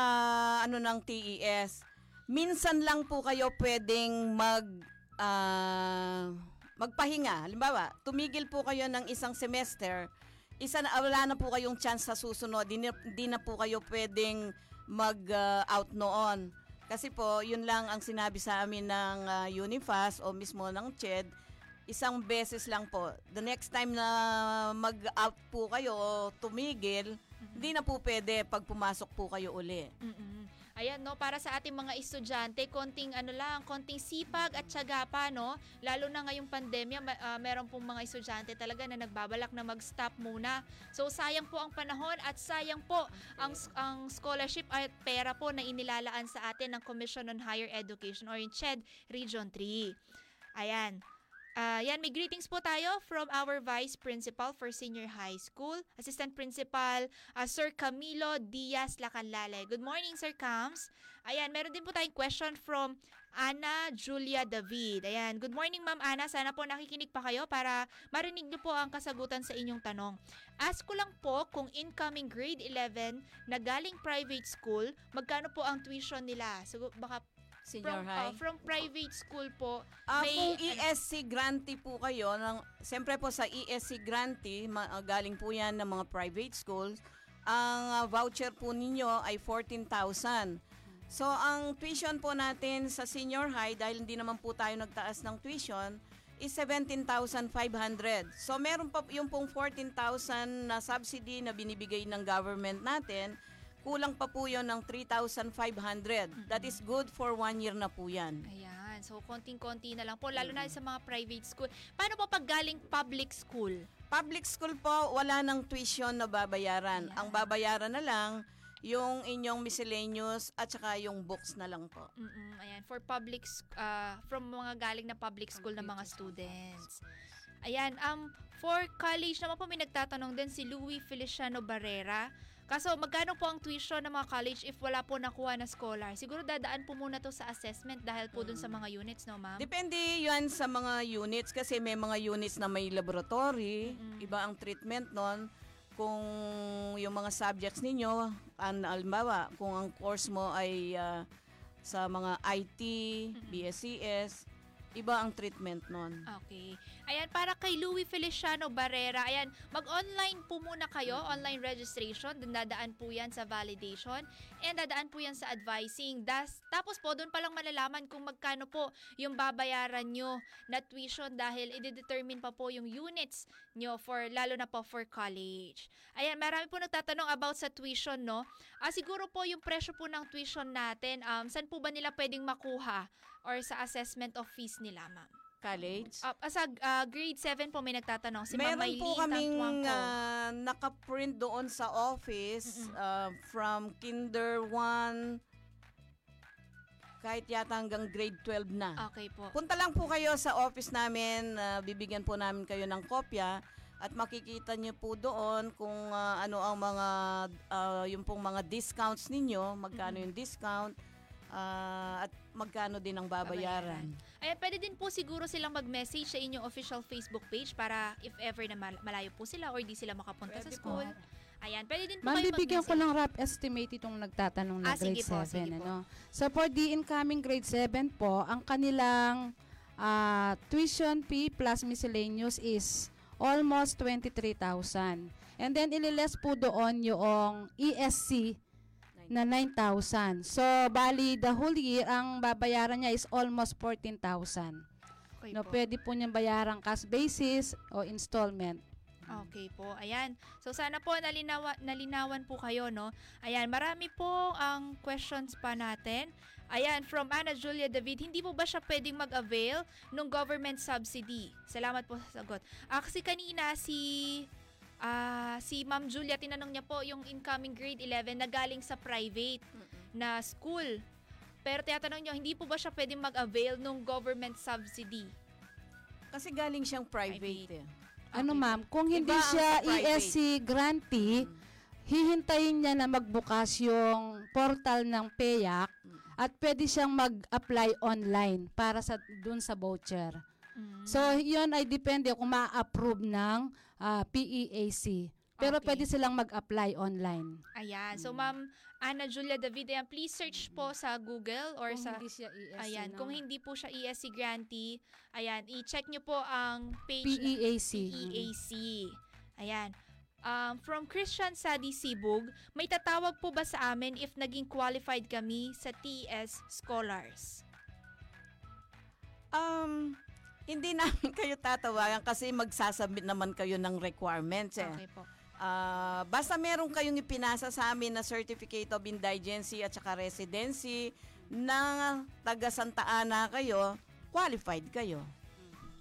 ano ng TES. Minsan lang po kayo pwedeng mag ah, magpahinga. Halimbawa, tumigil po kayo ng isang semester, isa na wala na po kayong chance sa susunod. Di na, di na po kayo pwedeng mag-out noon. Kasi po, yun lang ang sinabi sa amin ng ah, Unifas o mismo ng CHED, isang beses lang po. The next time na mag-out po kayo o tumigil, hindi na po pwede pag pumasok po kayo uli. Mm-mm. Ayan, no, para sa ating mga estudyante, konting ano lang, konting sipag at tiyaga pa, no? Lalo na ngayong pandemya, ma- ah, meron pong mga estudyante talaga na nagbabalak na mag-stop muna. So, sayang po ang panahon at sayang po ang, ang scholarship at pera po na inilalaan sa atin ng Commission on Higher Education or in CHED Region 3. Ayan. Ah, yan, may greetings po tayo from our Vice Principal for Senior High School, Assistant Principal ah, Sir Camilo Diaz Lacanlale. Good morning, Sir Cams. Ayan, meron din po tayong question from Ana Julia David. Ayan, good morning Ma'am Ana. Sana po nakikinig pa kayo para marinig niyo po ang kasagutan sa inyong tanong. Ask ko lang po kung incoming grade 11 na galing private school, magkano po ang tuition nila? So baka Senior from, high. from private school po, Ah, may- kung ESC grantee po kayo, ng, siyempre po sa ESC grantee, ma- ah, galing po yan ng mga private schools, ang ah, voucher po ninyo ay 14,000. So, ang tuition po natin sa senior high, dahil hindi naman po tayo nagtaas ng tuition, is 17,500. So, meron pa yung pong 14,000 na subsidy na binibigay ng government natin, kulang pa po yon ng 3,500. That is good for one year na po yan. Ayan, so konting-konti na lang po, lalo na sa mga private school. Paano po pag galing public school? Public school po, wala ng tuition na babayaran. Ayan. Ang babayaran na lang, yung inyong miscellaneous at saka yung books na lang po. Mm-mm, ayan, for public, ah, from mga galing na public school na mga students. Ayan, um, for college naman po may nagtatanong din si Louis Feliciano Barrera. Kaso magkano po ang tuition ng mga college if wala po nakuha na scholar? Siguro dadaan po muna to sa assessment dahil po dun sa mga units, no ma'am? Depende yan sa mga units kasi may mga units na may laboratory, Mm-mm. iba ang treatment nun. Kung yung mga subjects ninyo, an, alimbawa, kung ang course mo ay ah, sa mga IT, BSCS, iba ang treatment nun. Okay. Ayan, para kay Louis Feliciano Barrera, ayan, mag-online po muna kayo, online registration, dun dadaan po yan sa validation, and dadaan po yan sa advising. Das, tapos po, doon palang malalaman kung magkano po yung babayaran nyo na tuition dahil i-determine pa po yung units nyo for, lalo na po for college. Ayan, marami po nagtatanong about sa tuition, no? Ah, siguro po yung presyo po ng tuition natin, um, saan po ba nila pwedeng makuha or sa assessment of fees nila, ma'am? College? Uh, sa uh, grade 7 po may nagtatanong si Ma'am Meron Maylene po kaming ah, nakaprint doon sa office Mm-mm. ah, from kinder 1 kahit yata hanggang grade 12 na. okay po. Punta lang po kayo sa office namin, ah, bibigyan po namin kayo ng kopya at makikita niyo po doon kung ah, ano ang mga ah, yung pong mga discounts ninyo, magkano yung discount ah, at magkano din ang babayaran. Ayan, pwede din po siguro silang mag-message sa inyong official Facebook page para if ever na mal- malayo po sila or di sila makapunta sa Pwede school. Ayan, pwede din po Ma'am, bibigyan ko lang rough estimate itong nagtatanong na Ah, grade po, 7. sige po. ano? So, for the incoming grade 7 po, ang kanilang ah, tuition fee plus miscellaneous is almost 23,000. And then, ililes po doon yung ESC na 9,000. So, bali, the whole year, ang babayaran niya is almost 14,000. Okay No, po. pwede po niyang bayaran cash basis o installment. Okay po. Ayan. So sana po nalinawa, nalinawan po kayo, no? Ayan, marami po ang questions pa natin. Ayan, from Ana Julia David, hindi po ba siya pwedeng mag-avail ng government subsidy? Salamat po sa sagot. Ah, kasi kanina si ah, si Ma'am Julia, tinanong niya po yung incoming grade 11 na galing sa private na school. Pero tinatanong niyo, hindi po ba siya pwedeng mag-avail ng government subsidy? Kasi galing siyang private, Private. eh. Ano Okay. ma'am, kung hindi Iba ang siya private. ESC grantee, hihintayin niya na magbukas yung portal ng PAYAC at pwede siyang mag-apply online para sa dun sa voucher. Mm. So, yun ay depende kung ma-approve ng ah, PEAC. Pero Okay. pwede silang mag-apply online. Ayan. So, Ma'am Ana Julia David, ayan, please search po sa Google or kung sa... hindi siya ESC, Ayan, no? kung hindi po siya ESC grantee, ayan, i-check nyo po ang page PEAC. PEAC. Ayan. Um, from Christian Sadi Sibug, may tatawag po ba sa amin if naging qualified kami sa TS Scholars? Um, hindi namin kayo tatawagan kasi magsasubmit naman kayo ng requirements eh. Okay po. Ah, basta meron kayong ipinasa sa amin na Certificate of Indigency at saka Residency na taga Santa Ana kayo, qualified kayo.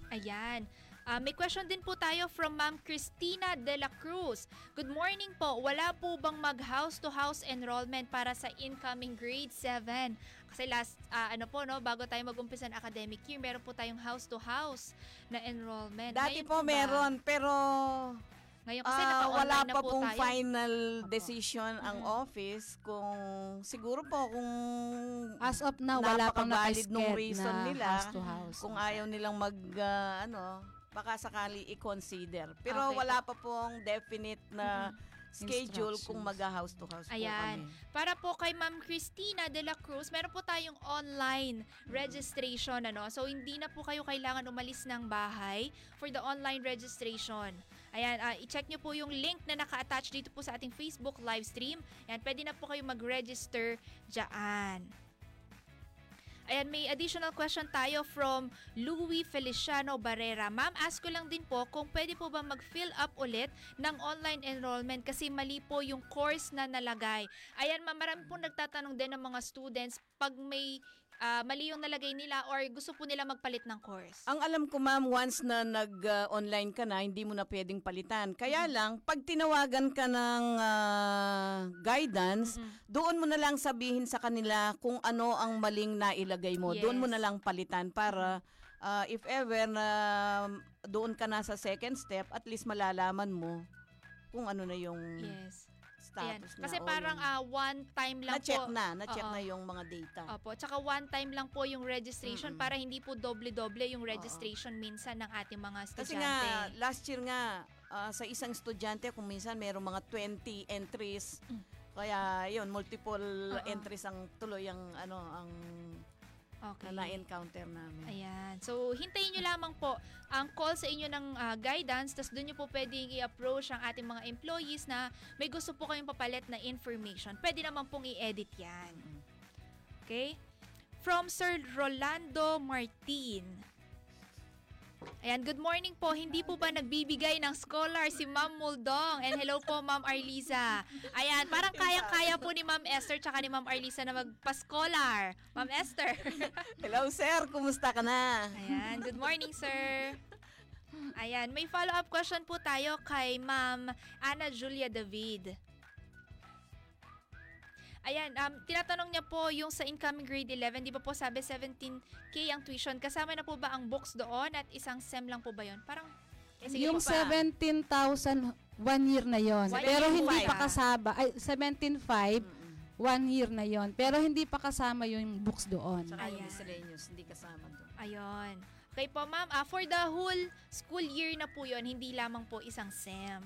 Ayan. Ah, may question din po tayo from Ma'am Christina De La Cruz. Good morning po. Wala po bang mag house-to-house enrollment para sa incoming grade 7? Kasi last, ah, ano po, no, bago tayo mag-umpisa ng academic year, meron po tayong house-to-house na enrollment. Dati Ngayon po ba? meron, pero Ngayon kasi naka-online wala na pa po pong tayo. final decision ang Mhm. office kung siguro po kung As of now, wala pang Napaka-valid nung reason na nila house to house. kung ayaw nilang mag ah, ano baka sakali i-consider. Pero Okay wala pa pong definite na Mhm. Schedule kung mag-house to house po Ayan. kami. Para po kay Ma'am Christina De La Cruz, meron po tayong online registration ano. So hindi na po kayo kailangan umalis ng bahay for the online registration. Ayan, ah, i-check nyo po yung link na naka-attach dito po sa ating Facebook live stream. Ayan, pwede na po kayo mag-register dyan. Ayan, may additional question tayo from Louis Feliciano Barrera. Ma'am, ask ko lang din po kung pwede po ba mag-fill up ulit ng online enrollment kasi mali po yung course na nalagay. Ayan, ma'am, marami po nagtatanong din ng mga students pag may ah, mali yung nalagay nila or gusto po nila magpalit ng course. Ang alam ko ma'am, once na nag-online ka na, hindi mo na pwedeng palitan. Kaya Mm-hmm. lang, pag tinawagan ka ng ah, guidance, Mm-mm. doon mo na lang sabihin sa kanila kung ano ang maling nailagay mo. Doon mo Yes. na lang palitan para ah, if ever na doon ka na sa second step, at least malalaman mo kung ano na yung Yes. Ayan. status Kasi na. o parang yung- ah, one time lang na-check po. na, na-check Oo. na yung mga data. Opo, tsaka one time lang po yung registration Mm-mm. para hindi po doble-doble yung registration minsan ng ating mga estudyante. Kasi nga, last year nga, ah, sa isang estudyante, kung minsan mayroong mga 20 entries, Mm. kaya yun, multiple Oo. entries ang tuloy ang, ano, ang okay. na na-encounter namin. Ayan. So, hintayin nyo lamang po ang call sa inyo ng ah, guidance, tapos doon nyo po pwedeng i-approach ang ating mga employees na may gusto po kayong papalit na information. Pwede naman pong i-edit yan. Okay? From Sir Rolando Martin. Ayan, good morning po. Hindi po ba nagbibigay ng scholar si Ma'am Muldong? And hello po, Ma'am Arliza. Ayan, parang kaya-kaya po ni Ma'am Esther tsaka ni Ma'am Arliza na magpa-scholar. Ma'am Esther. Hello sir, kumusta ka na? Ayan, good morning, sir. Ayan, may follow-up question po tayo kay Ma'am Ana Julia David. Ayan, um, tinatanong niya po yung sa incoming grade 11, di ba po sabi 17K ang tuition. Kasama na po ba ang books doon at isang SEM lang po ba yun? Parang, eh, sige yung po pa. 17,000 one year na yon. One Pero year hindi pa. pa kasama ay 17,500 Mm-mm. one year na yon. Pero hindi pa kasama yung books doon. Tsaka yung Ayan. miscellaneous, hindi kasama doon. Ayun. Okay po, ma'am. Ah, for the whole school year na po yon hindi lamang po isang SEM.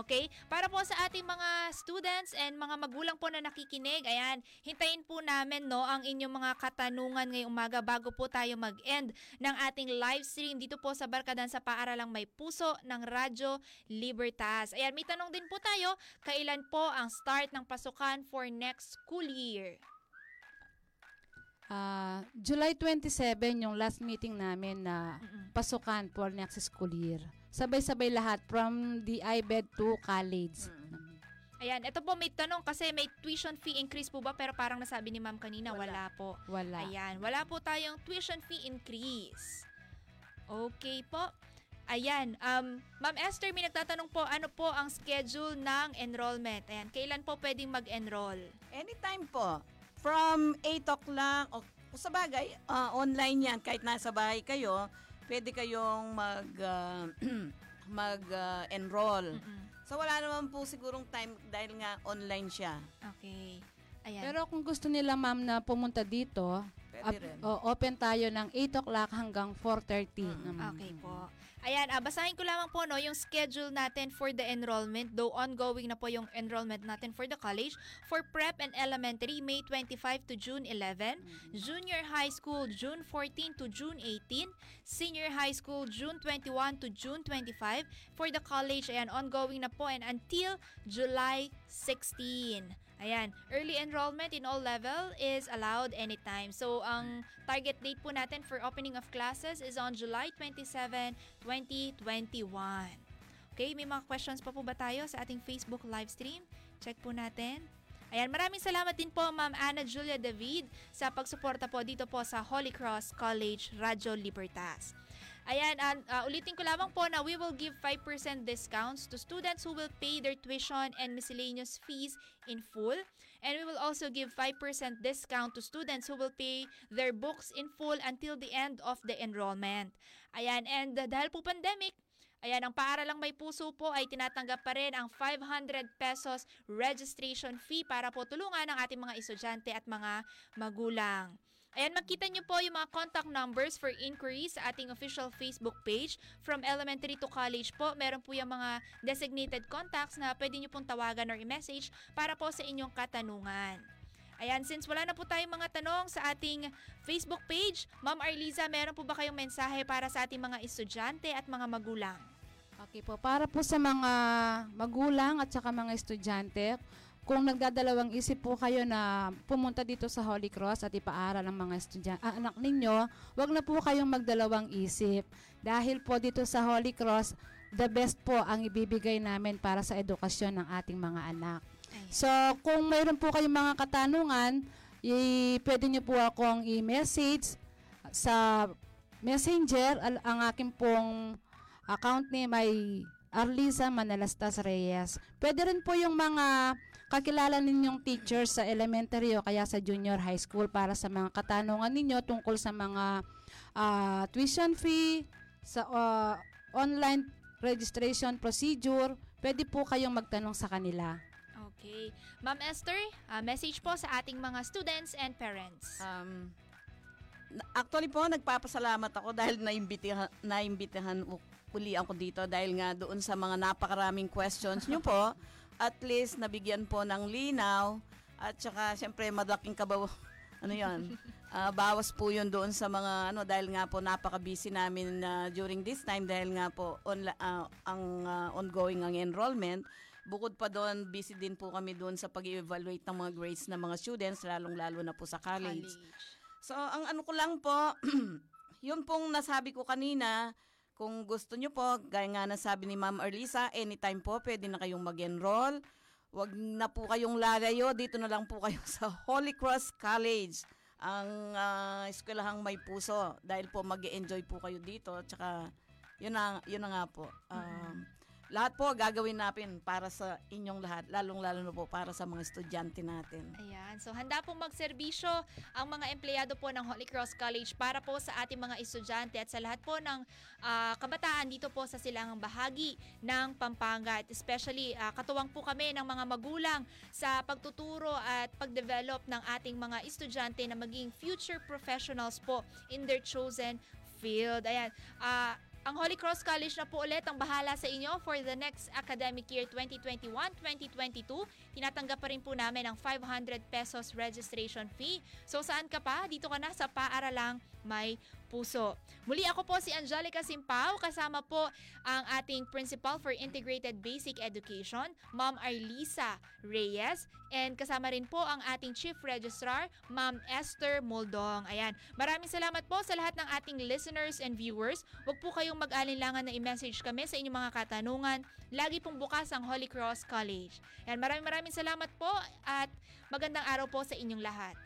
Okay? Para po sa ating mga students and mga magulang po na nakikinig, ayan, hintayin po namin no ang inyong mga katanungan ngayong umaga bago po tayo mag-end ng ating live stream dito po sa Barkadan sa Paaralang May Puso ng Radyo Libertas. Ayan, may tanong din po tayo, kailan po ang start ng pasukan for next school year? Ah, July 27 yung last meeting namin na pasukan for next school year. Sabay-sabay lahat from the IBED to college. Mm. Ayan, ito po may tanong kasi may tuition fee increase po ba? Pero parang nasabi ni ma'am kanina, wala, Wala. po. Wala. Ayan, wala po tayong tuition fee increase. Okay po. Ayan, um, Ma'am Esther, may nagtatanong po, ano po ang schedule ng enrollment? Ayan, kailan po pwedeng mag-enroll? Anytime po. From 8 o'clock, o o sa bagay, ah, online yan. Kahit nasa bahay kayo, pwede kayong mag, ah, mag-enroll. Mm-mm. so wala naman po sigurong time dahil nga online siya. Okay. Ayan. Pero kung gusto nila ma'am na pumunta dito, Pwede rin. o, open tayo ng 8 o'clock hanggang 4.30 Mm. naman. Okay po. Ayan, ah, basahin ko lamang po no, yung schedule natin for the enrollment. Though ongoing na po yung enrollment natin for the college. For prep and elementary, May 25 to June 11. Junior high school, June 14 to June 18. Senior high school, June 21 to June 25. For the college, ayan, ongoing na po and until July 16. Ayan, early enrollment in all level is allowed anytime. So, ang target date po natin for opening of classes is on July 27, 2021. Okay, may mga questions pa po ba tayo sa ating Facebook live stream? Check po natin. Ayan, maraming salamat din po Ma'am Ana Julia David sa pagsuporta po dito po sa Holy Cross College Radio Libertas. Ayan, an- ah, ulitin ko lamang po na we will give 5% discounts to students who will pay their tuition and miscellaneous fees in full. And we will also give 5% discount to students who will pay their books in full until the end of the enrollment. Ayan, and uh, dahil po pandemic, Ayan, ang paaralang may puso po ay tinatanggap pa rin ang 500 pesos registration fee para po tulungan ang ating mga estudyante at mga magulang. Ayan, makita niyo po yung mga contact numbers for inquiries sa ating official Facebook page. From elementary to college po, meron po yung mga designated contacts na pwede niyo pong tawagan or i-message para po sa inyong katanungan. Ayan, since wala na po tayong mga tanong sa ating Facebook page, Ma'am Arliza, meron po ba kayong mensahe para sa ating mga estudyante at mga magulang? Okay po, para po sa mga magulang at saka mga estudyante, kung nagdadalawang isip po kayo na pumunta dito sa Holy Cross at ipaaral ang mga estudyante, ah, anak ninyo, wag na po kayong magdalawang isip. Dahil po dito sa Holy Cross, the best po ang ibibigay namin para sa edukasyon ng ating mga anak. So, kung mayroon po kayong mga katanungan, i- pwede niyo po akong i-message sa messenger. Al- ang aking pong account name ay Arliza Manalastas Reyes. Pwede rin po yung mga kakilala ninyong teachers sa elementary o kaya sa junior high school para sa mga katanungan ninyo tungkol sa mga ah, tuition fee, sa ah, online registration procedure. Pwede po kayong magtanong sa kanila. Okay. Ma'am Esther, ah, message po sa ating mga students and parents. Um, actually po, nagpapasalamat ako dahil naimbitahan, naimbitahan uli ako dito dahil nga doon sa mga napakaraming questions nyo po. At least nabigyan po ng linaw at saka siyempre malaking kabaw ano yon Ah, bawas po yun doon sa mga ano dahil nga po napaka-busy namin na during this time dahil nga po onla- ah, ang ah, ongoing ang enrollment Bukod pa doon, busy din po kami doon sa pag-evaluate ng mga grades ng mga students, lalong-lalo na po sa college. So, ang ano ko lang po, yun pong nasabi ko kanina, kung gusto nyo po, gaya nga nasabi ni Ma'am Arlisa, anytime po, pwede na kayong mag-enroll. Huwag na po kayong lalayo, dito na lang po kayo sa Holy Cross College, ang uh, eskwelahang may puso. Dahil po mag enjoy po kayo dito, tsaka yun na, yun na nga po. Um, lahat po gagawin natin para sa inyong lahat, lalong-lalo na po para sa mga estudyante natin. Ayan. So, handa pong magserbisyo ang mga empleyado po ng Holy Cross College para po sa ating mga estudyante at sa lahat po ng ah, kabataan dito po sa silangang bahagi ng Pampanga. At especially, ah, katuwang po kami ng mga magulang sa pagtuturo at pagdevelop ng ating mga estudyante na maging future professionals po in their chosen field. Ayan. Ah, ang Holy Cross College na po ulit ang bahala sa inyo for the next academic year 2021-2022. Tinatanggap pa rin po namin ang 500 pesos registration fee. So saan ka pa? Dito ka na sa paaralang may puso. Muli ako po si Angelica Simpao, kasama po ang ating Principal for Integrated Basic Education, Ma'am Arlisa Reyes, and kasama rin po ang ating Chief Registrar, Ma'am Esther Moldong. Ayan, maraming salamat po sa lahat ng ating listeners and viewers. Huwag po kayong mag-alinlangan na i-message kami sa inyong mga katanungan. Lagi pong bukas ang Holy Cross College. Ayan, maraming maraming salamat po at magandang araw po sa inyong lahat.